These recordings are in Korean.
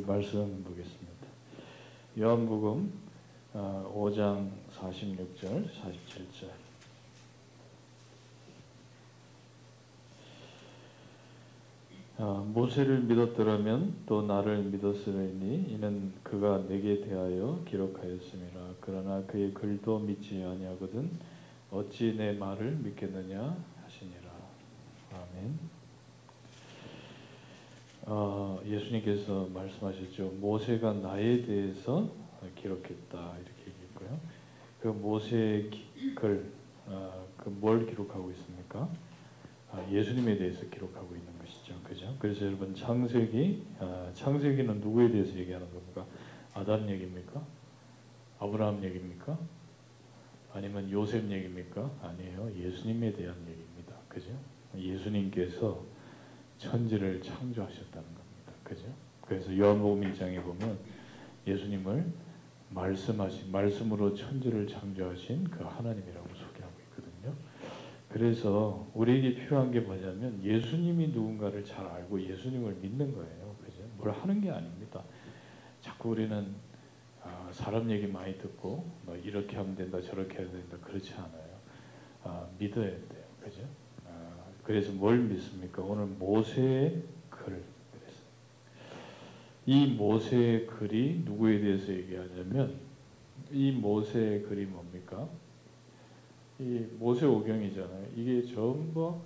우리 말씀 보겠습니다. 요한복음 5장 46절, 47절. 모세를 믿었더라면 또 나를 믿었으리니 이는 그가 내게 대하여 기록하였음이라. 그러나 그의 글도 믿지 아니하거든 어찌 내 말을 믿겠느냐 하시니라. 아멘. 어, 예수님께서 말씀하셨죠. 모세가 나에 대해서 기록했다 이렇게 얘기했고요. 그 모세의 글, 어, 그뭘 기록하고 있습니까? 아, 예수님에 대해서 기록하고 있는 것이죠. 그죠? 그래서 여러분 창세기, 아, 창세기는 누구에 대해서 얘기하는 겁니까? 아담 얘기입니까? 아브라함 얘기입니까? 아니면 요셉 얘기입니까? 아니에요. 예수님에 대한 얘기입니다. 그죠? 예수님께서 천지를 창조하셨다는 겁니다. 그죠? 그래서 요한복음 1장에 보면 예수님을 말씀하신 말씀으로 천지를 창조하신 그 하나님이라고 소개하고 있거든요. 그래서 우리에게 필요한 게 뭐냐면 예수님이 누군가를 잘 알고 예수님을 믿는 거예요. 그죠? 뭘 하는 게 아닙니다. 자꾸 우리는 아, 사람 얘기 많이 듣고 뭐 이렇게 하면 된다 저렇게 해야 된다 그렇지 않아요. 아, 믿어야 돼요. 그죠? 그래서 뭘 믿습니까? 오늘 모세의 글. 이 모세의 글이 누구에 대해서 얘기하냐면 이 모세의 글이 뭡니까? 이 모세 오경이잖아요. 이게 전부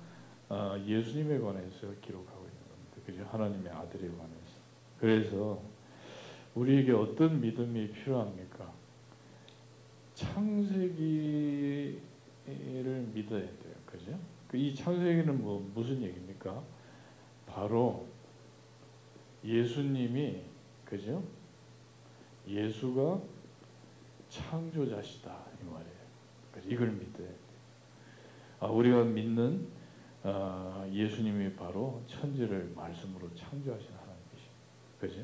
아, 예수님에 관해서 기록하고 있는 겁니다. 그죠? 하나님의 아들에 관해서. 그래서 우리에게 어떤 믿음이 필요합니까? 창세기를 믿어야? 그 이 창세기는 뭐 무슨 얘기입니까? 바로 예수님이 그죠? 예수가 창조자시다 이 말이에요. 이걸 믿어야 돼 아, 우리가 믿는 아, 예수님이 바로 천지를 말씀으로 창조하신 하나님이십니다. 그죠?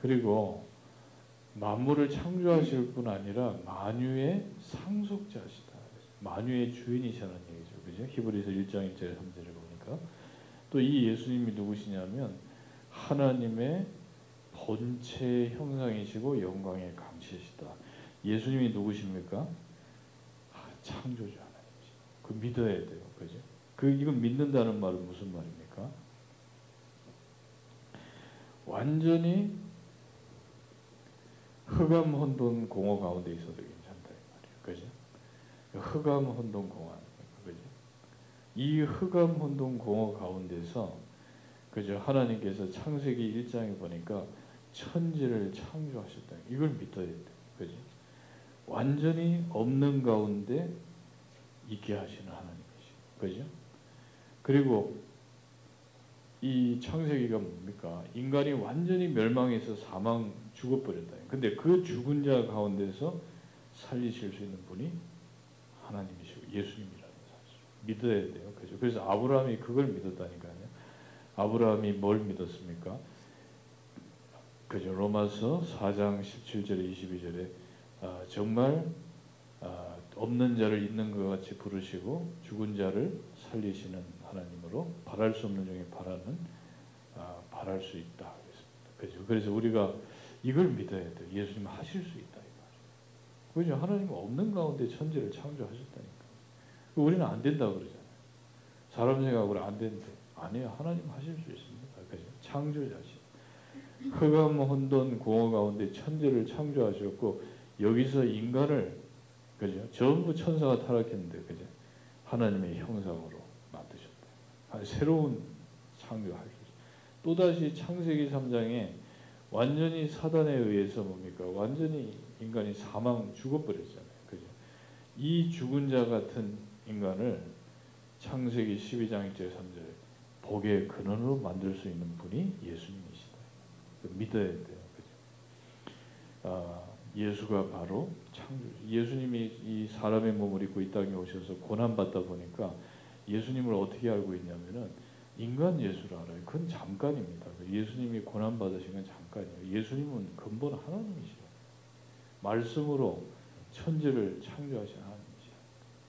그리고 만물을 창조하실 뿐 아니라 만유의 상속자시다. 만유의 주인이시라는 얘기죠. 그죠? 히브리서 1장 1절 3절을 보니까 또 이 예수님이 누구시냐면 하나님의 본체 형상이시고 영광의 강시시다. 예수님이 누구십니까? 아, 창조주 하나님이시. 그 믿어야 돼요. 그죠? 그 이건 믿는다는 말은 무슨 말입니까? 완전히 흑암 혼돈 공허 가운데 있어도 괜찮다 이 말이에요. 그죠? 흑암 혼돈 공허 이 흑암 혼돈 공허 가운데서 그죠 하나님께서 창세기 1장에 보니까 천지를 창조하셨다. 이걸 믿어야 돼. 그죠? 완전히 없는 가운데 있게 하시는 하나님이시. 그죠? 그리고 이 창세기가 뭡니까? 인간이 완전히 멸망해서 사망 죽어버렸다. 근데 그 죽은 자 가운데서 살리실 수 있는 분이 하나님이시고 예수님이라. 믿어야 돼요. 그죠? 그래서 아브라함이 그걸 믿었다니까요. 아브라함이 뭘 믿었습니까? 그죠? 로마서 4장 17절에 22절에 아, 정말 아, 없는 자를 있는 것 같이 부르시고 죽은 자를 살리시는 하나님으로 바랄 수 없는 중에 바라는 아, 바랄 수 있다. 그죠? 그래서 우리가 이걸 믿어야 돼요. 예수님 하실 수 있다. 그죠? 하나님은 없는 가운데 천지를 창조하셨다니까. 우리는 안 된다고 그러잖아요. 사람 생각으로 안 된대. 아니에요. 하나님 하실 수 있습니다. 그죠? 창조자시. 흑암 혼돈 공허 가운데 천지를 창조하셨고 여기서 인간을 그죠? 전부 천사가 타락했는데 그죠? 하나님의 형상으로 만드셨다. 새로운 수 또다시 창세기 3장에 완전히 사단에 의해서 뭡니까? 완전히 인간이 사망 죽어버렸잖아요. 그죠? 이 죽은 자 같은 인간을 창세기 12장 1절 3절 복의 근원으로 만들 수 있는 분이 예수님이시다. 믿어야 돼요. 그죠? 아, 예수가 바로 창조. 예수님이 이 사람의 몸을 입고 이 땅에 오셔서 고난 받다 보니까 예수님을 어떻게 알고 있냐면은 인간 예수를 알아요. 그건 잠깐입니다. 예수님이 고난 받으신 건 잠깐이에요. 예수님은 근본 하나님이시요 말씀으로 천지를 창조하신 하나님.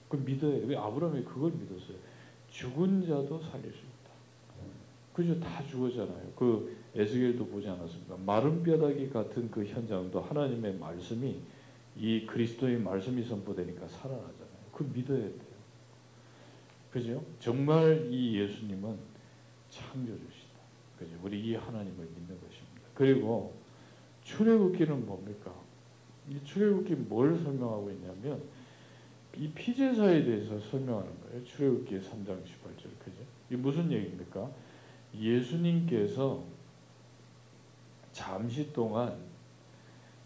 그 믿어야 왜 아브라함이 그걸 믿었어요? 죽은 자도 살릴 수 있다. 그죠? 다 죽었잖아요. 그 에스겔도 보지 않았습니까? 마른 뼈다귀 같은 그 현장도 하나님의 말씀이 이 그리스도의 말씀이 선포되니까 살아나잖아요. 그 믿어야 돼요. 그죠? 정말 이 예수님은 창조주시다. 그죠? 우리 이 하나님을 믿는 것입니다. 그리고 출애굽기는 뭡니까? 이 출애굽기 뭘 설명하고 있냐면 이 피제사에 대해서 설명하는 거예요. 출애굽기 3장 18절. 그죠? 이 무슨 얘기입니까? 예수님께서 잠시 동안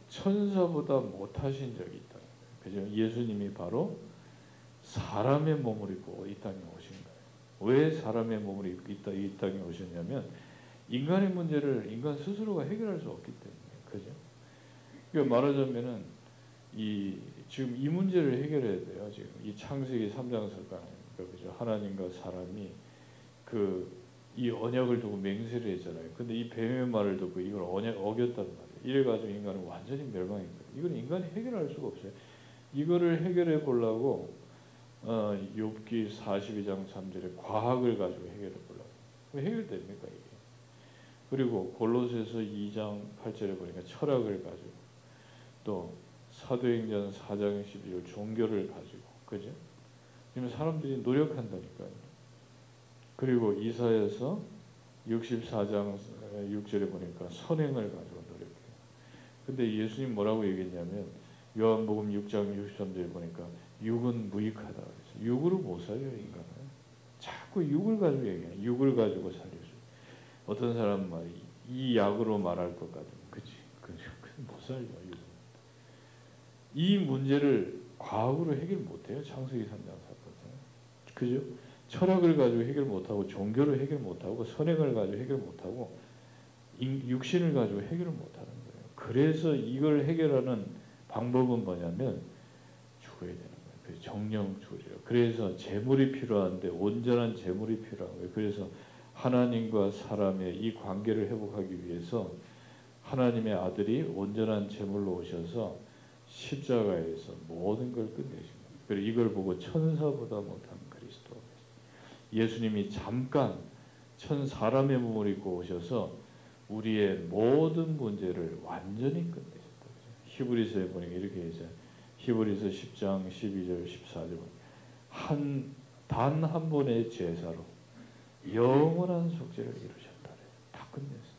천사보다 못하신 적이 있다. 그죠? 예수님이 바로 사람의 몸을 입고 이 땅에 오신 거예요. 왜 사람의 몸을 입고 이 땅에 오셨냐면 인간의 문제를 인간 스스로가 해결할 수 없기 때문에 그죠? 그러니까 말하자면은 이 지금 이 문제를 해결해야 돼요. 지금 이 창세기 3장 설가는 그죠? 하나님과 사람이 그 이 언약을 두고 맹세를 했잖아요. 근데 이 뱀의 말을 듣고 이걸 언약 어겼단 말이에요. 이래 가지고 인간은 완전히 멸망했거든요. 이건 인간이 해결할 수가 없어요. 이거를 해결해 보려고 어, 욥기 42장 3절에 과학을 가지고 해결해 보려고. 해결됩니까 이게? 그리고 골로새서 2장 8절에 보니까 철학을 가지고 또 사도행전 4장 12절 종교를 가지고 그죠? 지금 사람들이 노력한다니까요. 그리고 이사에서 64장 6절에 보니까 선행을 가지고 노력해요. 근데 예수님 뭐라고 얘기했냐면 요한복음 6장 63절에 보니까 육은 무익하다 그랬어요. 육으로 못 살려요 인간은. 자꾸 육을 가지고 얘기해. 육을 가지고 살려줘. 어떤 사람 말이 이 약으로 말할 것 같으면 그치? 못 살려 육은. 이 문제를 과학으로 해결 못해요. 창세기 3장 사건. 그죠? 철학을 가지고 해결 못하고 종교를 해결 못하고 선행을 가지고 해결 못하고 육신을 가지고 해결을 못하는 거예요. 그래서 이걸 해결하는 방법은 뭐냐면 죽어야 되는 거예요. 그 정령 죽으죠. 그래서 재물이 필요한데 온전한 재물이 필요한 거예요. 그래서 하나님과 사람의 이 관계를 회복하기 위해서 하나님의 아들이 온전한 제물로 오셔서 십자가에서 모든 걸 끝내신 거예요. 그리고 이걸 보고 천사보다 못한 예수님이 잠깐 천 사람의 몸을 입고 오셔서 우리의 모든 문제를 완전히 끝내셨다. 히브리서에 보니까 이렇게 해서 히브리서 10장 12절 14절 한 단 한 번의 제사로 영원한 속죄를 이루셨다. 다 끝냈어.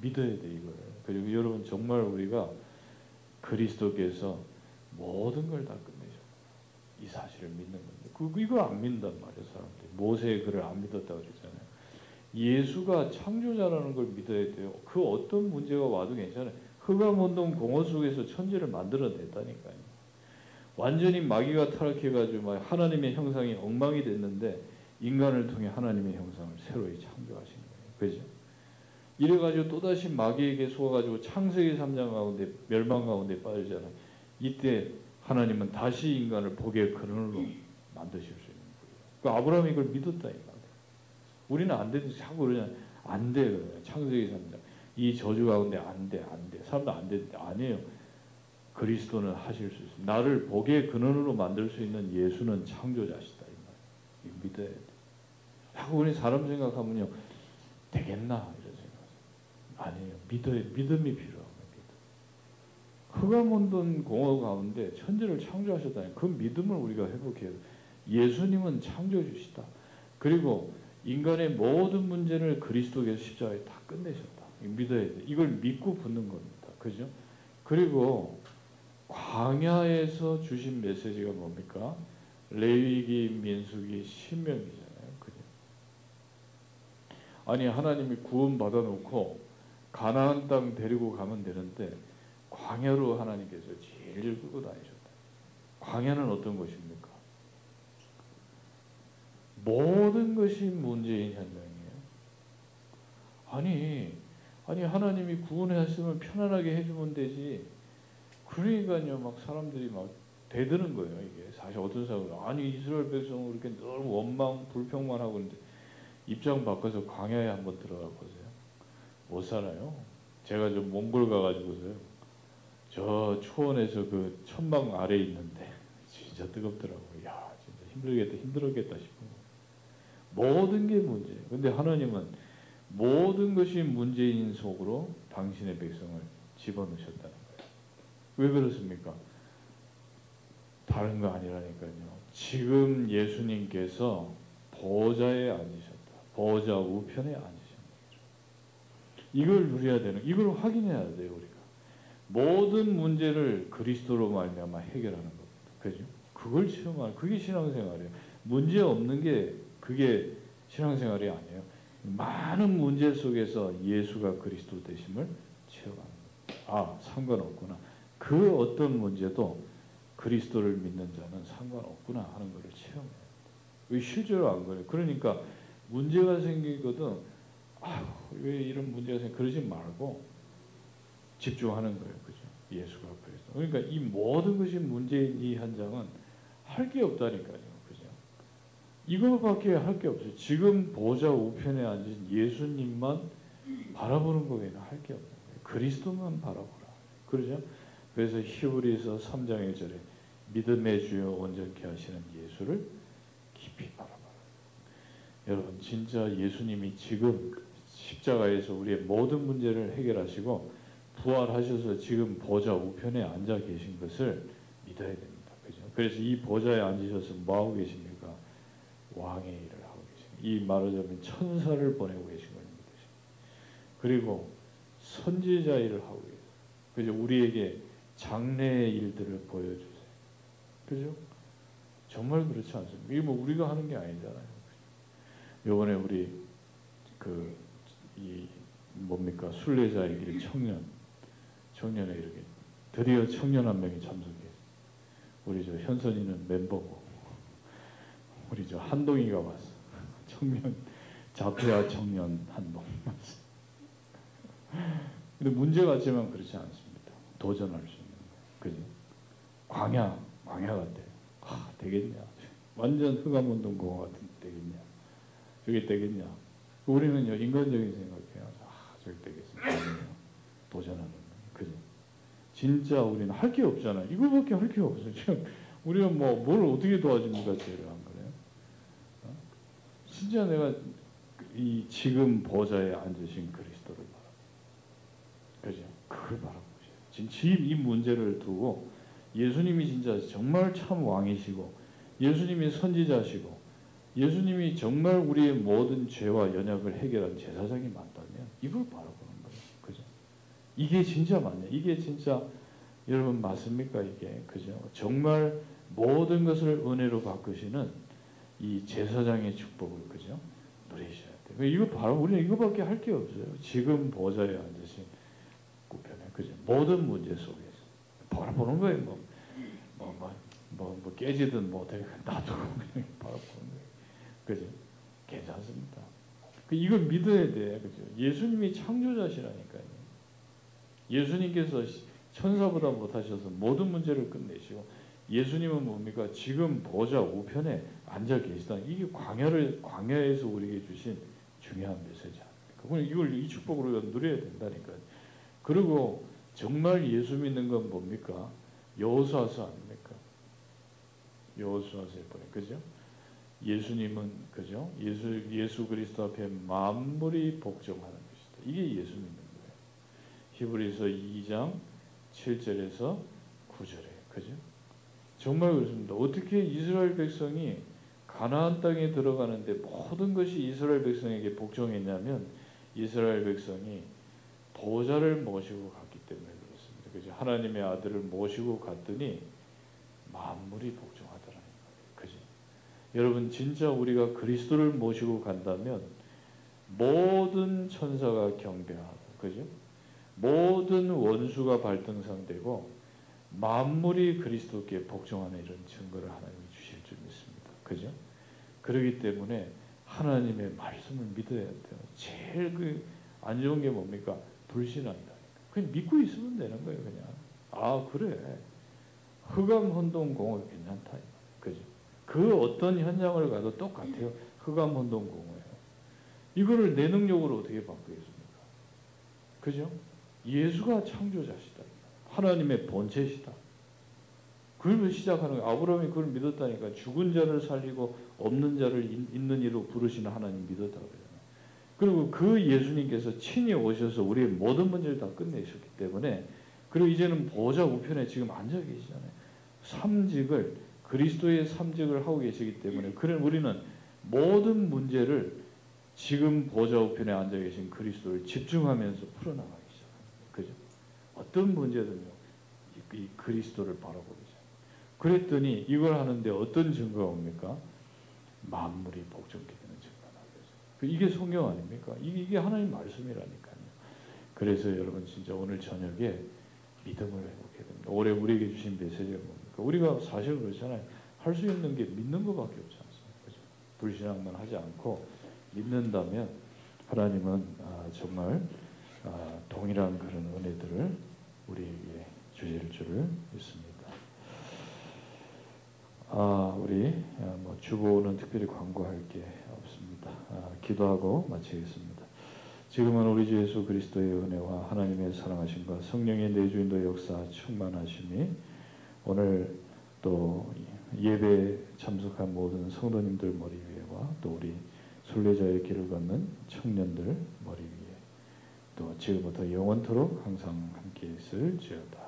믿어야 돼 이거를. 그리고 여러분 정말 우리가 그리스도께서 모든 걸 다 끝내셨다. 이 사실을 믿는 건데 그 이거 안 믿는단 말이에요 사람들. 모세의 글을 안 믿었다고 그랬잖아요. 예수가 창조자라는 걸 믿어야 돼요. 그 어떤 문제가 와도 괜찮아요. 흑암운동 공허 속에서 천지를 만들어냈다니까요. 완전히 마귀가 타락해가지고 막 하나님의 형상이 엉망이 됐는데 인간을 통해 하나님의 형상을 새로이 창조하신 거예요. 그죠? 이래가지고 또다시 마귀에게 속아가지고 창세기 3장 가운데 멸망 가운데 빠지잖아요. 이때 하나님은 다시 인간을 복의 근원으로 만드실 수그 아브라함이 이걸 믿었다니까. 우리는 안 되듯이 자꾸 그러냐. 안 돼. 그래. 창세기 3장. 이 저주 가운데 안 돼. 안 돼. 사람도 안 되는데 아니에요. 그리스도는 하실 수 있습니다. 나를 복의 근원으로 만들 수 있는 예수는 창조자시다. 이 말. 믿어야 돼. 자꾸 우리 사람 생각하면요. 되겠나? 아니에요. 믿어야, 믿음이 필요합니다. 흑암온돈 공허 가운데 천지를 창조하셨다니 그 믿음을 우리가 회복해야 돼. 예수님은 창조주시다. 그리고 인간의 모든 문제를 그리스도께서 십자가에 다 끝내셨다. 믿어야 돼. 이걸 믿고 붙는 겁니다. 그죠? 그리고 광야에서 주신 메시지가 뭡니까? 레위기, 민수기, 신명이잖아요. 그죠? 아니 하나님이 구원 받아놓고 가나안 땅 데리고 가면 되는데 광야로 하나님께서 제일 끌고 다니셨다. 광야는 어떤 것입니까? 모든 것이 문제인 현장이에요. 아니, 아니 하나님이 구원하시면 편안하게 해주면 되지. 그러니까요, 막 사람들이 막 대드는 거예요. 이게 사실 어떤 사람은 아니 이스라엘 백성은 그렇게 늘 원망 불평만 하고 있는데 입장 바꿔서 광야에 한번 들어가 보세요. 못 살아요. 제가 좀 몽골 가가지고서요. 저 초원에서 그 천막 아래 있는데 진짜 뜨겁더라고요. 야 진짜 힘들겠다 힘들었겠다 싶은 거. 모든 게 문제예요. 근데 하나님은 모든 것이 문제인 속으로 당신의 백성을 집어넣으셨다는 거예요. 왜 그렇습니까? 다른 거 아니라니까요. 지금 예수님께서 보좌에 앉으셨다. 보좌 우편에 앉으셨다. 이걸 누려야 되는, 이걸 확인해야 돼요 우리가. 모든 문제를 그리스도로 말미암아 해결하는 겁니다. 그죠? 그걸 체험하는, 그게 신앙생활이에요. 문제 없는 게 그게 신앙생활이 아니에요. 많은 문제 속에서 예수가 그리스도 되심을 체험하는 거예요. 아, 상관없구나. 그 어떤 문제도 그리스도를 믿는 자는 상관없구나 하는 것을 체험해요. 왜 실제로 안 그래요? 그러니까 문제가 생기거든. 아, 왜 이런 문제가 생? 그러지 말고 집중하는 거예요, 그죠? 예수가 그리스도. 그러니까 이 모든 것이 문제인 이 현장은 할 게 없다니까요, 그죠? 이거밖에 할 게 없어요. 지금 보좌 우편에 앉은 예수님만 바라보는 거에는 할 게 없는 거예요. 그리스도만 바라보라. 그러죠? 그래서 히브리서 3장 1절에 믿음의 주요 온전케 하시는 예수를 깊이 바라봐라. 여러분 진짜 예수님이 지금 십자가에서 우리의 모든 문제를 해결하시고 부활하셔서 지금 보좌 우편에 앉아 계신 것을 믿어야 됩니다. 그죠? 그래서 이 보좌에 앉으셔서 뭐 하고 계십니까? 왕의 일을 하고 계십니다. 이 말하자면 천사를 보내고 계신 걸 믿으십니다. 그리고 선지자 일을 하고 계세요. 그죠? 우리에게 장래의 일들을 보여주세요. 그죠? 정말 그렇지 않습니까? 이게 뭐 우리가 하는 게 아니잖아요. 요번에 우리 그 이 뭡니까 순례자의 길 청년 청년에 이렇게 드디어 청년 한 명이 참석해. 우리 저 현선이는 멤버고 우리 저 한동이가 왔어. 청년 자폐아 청년 한동. 근데 문제가 있지만 그렇지 않습니다. 도전할 수 있는. 그죠? 광야 광야 같아. 아, 되겠냐? 완전 흑암운동공원 같은 되겠냐? 저게 되겠냐? 우리는요 인간적인 생각해요. 아, 저게 되겠습니다. 도전하는. 그죠? 진짜 우리는 할 게 없잖아요. 이거밖에 할 게 없어요. 지금 우리가 뭐뭘 어떻게 도와줍니까? 죄를 안 그래요? 어? 진짜 내가 이 지금 보좌에 앉으신 그리스도를 바라. 그죠? 그걸 바라보세요. 지금 이 문제를 두고 예수님이 진짜 정말 참 왕이시고 예수님이 선지자시고 예수님이 정말 우리의 모든 죄와 연약을 해결한 제사장이 맞다면 이걸 바라보는 거예요. 그죠? 이게 진짜 맞냐? 이게 진짜 여러분 맞습니까? 이게 그죠? 정말 모든 것을 은혜로 바꾸시는 이 제사장의 축복을 그죠? 누리셔야 돼요. 이거 바로 우리는 이거밖에 할 게 없어요. 지금 보좌에 앉으신 구편에 그죠? 모든 문제 속에서 바라보는 거예요. 뭐, 뭐, 뭐, 뭐, 뭐 깨지든 뭐 되게 놔두고 그냥 바라보는 거예요. 그죠? 괜찮습니다. 그 이걸 믿어야 돼. 그죠? 예수님이 창조자시라니까요. 예수님께서 천사보다 못하셔서 모든 문제를 끝내시고 예수님은 뭡니까? 지금 보좌 우편에 앉아 계시다. 이게 광야를 광야에서 우리에게 주신 중요한 메시지 아닙니까? 이걸 이 축복을 우리가 누려야 된다니까요. 그리고 정말 예수 믿는 건 뭡니까? 여호수아서 아닙니까? 여호수아서에 보니 그죠? 예수님은 그죠? 예수 예수 그리스도 앞에 만물이 복종하는 것이다. 이게 예수 믿는 거예요. 히브리서 2장 7절에서 9절에 그죠? 정말 그렇습니다. 어떻게 이스라엘 백성이 가나안 땅에 들어가는데 모든 것이 이스라엘 백성에게 복종했냐면 이스라엘 백성이 보좌를 모시고 갔기 때문에 그렇습니다. 그죠? 하나님의 아들을 모시고 갔더니 만물이 복종하더라는 거예요. 그죠? 여러분 진짜 우리가 그리스도를 모시고 간다면 모든 천사가 경배하고 그죠? 모든 원수가 발등상되고 만물이 그리스도께 복종하는 이런 증거를 하나님이 주실 줄 믿습니다. 그죠? 그렇기 때문에 하나님의 말씀을 믿어야 돼요. 제일 그 안 좋은 게 뭡니까? 불신한다. 그냥 믿고 있으면 되는 거예요, 그냥. 아, 그래. 흑암 혼동 공허 괜찮다. 그죠? 그 어떤 현장을 가도 똑같아요. 흑암 혼동 공허예요. 이거를 내 능력으로 어떻게 바꾸겠습니까? 그죠? 예수가 창조자시다. 하나님의 본체시다. 그걸 시작하는 거예요. 아브라함이 그걸 믿었다니까. 죽은 자를 살리고 없는 자를 있는 이로 부르시는 하나님 믿었다 그러잖아요. 그리고 그 예수님께서 친히 오셔서 우리의 모든 문제를 다 끝내셨기 때문에 그리고 이제는 보좌 우편에 지금 앉아 계시잖아요. 삼직을 그리스도의 삼직을 하고 계시기 때문에 그런 우리는 모든 문제를 지금 보좌 우편에 앉아 계신 그리스도를 집중하면서 풀어나가기 시작합니다. 그죠? 어떤 문제든요. 이, 이 그리스도를 계세요. 그랬더니 이걸 하는데 어떤 증거가 옵니까? 만물이 복종케 되는 증거가 나오죠. 그 이게 성경 아닙니까? 이게, 이게 하나님 말씀이라니까요. 그래서 여러분 진짜 오늘 저녁에 믿음을 회복해야 됩니다. 올해 우리에게 주신 메시지가 뭡니까? 우리가 사실 그렇잖아요. 할 수 있는 게 믿는 것밖에 없지 않습니까? 그죠? 불신앙만 하지 않고 믿는다면 하나님은 아, 정말 아, 동일한 그런 은혜들을 우리에게 주실 줄을 믿습니다. 아, 우리 아, 뭐 주보는 특별히 광고할 게 없습니다. 아, 기도하고 마치겠습니다. 지금은 우리 주 예수 그리스도의 은혜와 하나님의 사랑하심과 성령의 내주인도 역사 충만하심이 오늘 또 예배 참석한 모든 성도님들 머리 위에와 또 우리 순례자의 길을 걷는 청년들 머리 위에 또 지금부터 영원토록 항상 함께 있을 지어다.